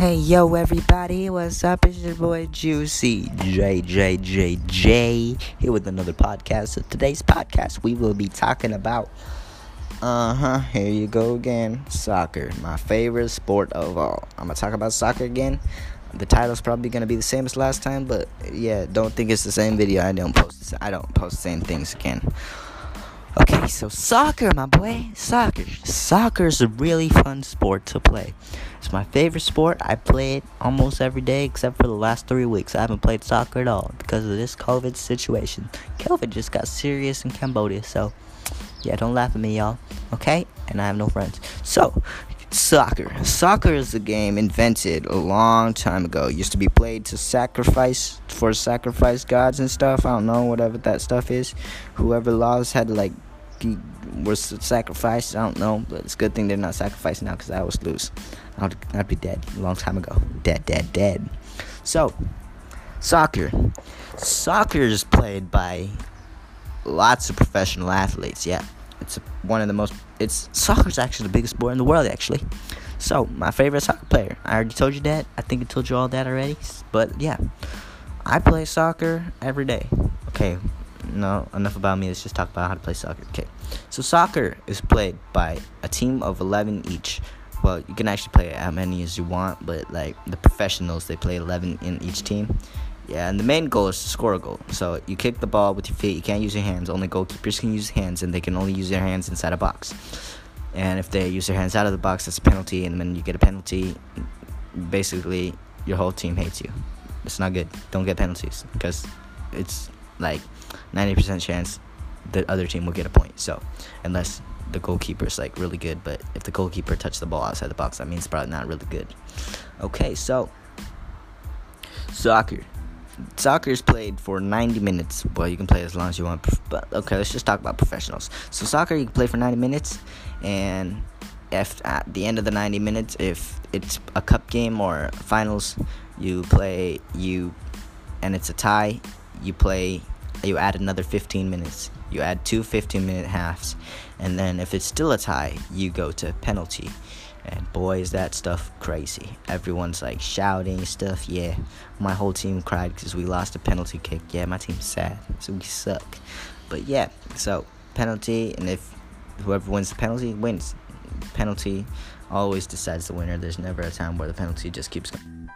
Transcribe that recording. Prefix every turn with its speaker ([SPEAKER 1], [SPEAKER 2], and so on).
[SPEAKER 1] Hey yo everybody, what's up? It's your boy Juicy JJJJ here with another podcast. So today's podcast we will be talking about uh huh, here you go again. Soccer, my favorite sport of all. I'm gonna talk about soccer again. The title's probably gonna be the same as last time, but yeah, don't think it's the same video. I don't post I don't post the same things again. Okay, so soccer, my boy. Soccer. Soccer is a really fun sport to play. It's my favorite sport. I play it almost every day except for the last three weeks. I haven't played soccer at all because of this COVID situation. COVID just got serious in Cambodia, so yeah, don't laugh at me, y'all. Okay? And I have no friends. So, Soccer. Soccer is a game invented a long time ago. It used to be played to sacrifice for sacrifice gods and stuff. I don't know whatever that stuff is. Whoever lost had to like was sacrificed. I don't know, but it's a good thing they're not sacrificing now because I was loose. I'd, I'd be dead a long time ago. Dead, dead, dead. So, soccer. Soccer is played by lots of professional athletes. Yeah, it's one of the most. It's soccer's actually the biggest sport in the world, actually. So my favorite soccer player. I already told you that. I think I told you all that already. But yeah, I play soccer every day. Okay, no, enough about me. Let's just talk about how to play soccer. Okay, so soccer is played by a team of eleven each. Well, you can actually play as many as you want, but like the professionals, they play eleven in each team. Yeah, and the main goal is to score a goal. So you kick the ball with your feet. You can't use your hands. Only goalkeepers can use hands, and they can only use their hands inside a box. And if they use their hands out of the box, that's a penalty. And then you get a penalty. Basically, your whole team hates you. It's not good. Don't get penalties because it's like 90% chance the other team will get a point. So unless the goalkeeper is like really good, but if the goalkeeper touched the ball outside the box, that means probably not really good. Okay, so soccer soccer is played for 90 minutes. Well, you can play as long as you want. But okay, let's just talk about professionals. So soccer, you can play for 90 minutes, and if at the end of the 90 minutes, if it's a cup game or finals, you play you, and it's a tie, you play. You add another 15 minutes. You add two 15 minute halves, and then if it's still a tie, you go to penalty and boy, is that stuff crazy. Everyone's like shouting stuff. Yeah, my whole team cried because we lost a penalty kick. Yeah, my team's sad. So we suck. But yeah, so penalty, and if whoever wins the penalty wins. Penalty always decides the winner. There's never a time where the penalty just keeps going.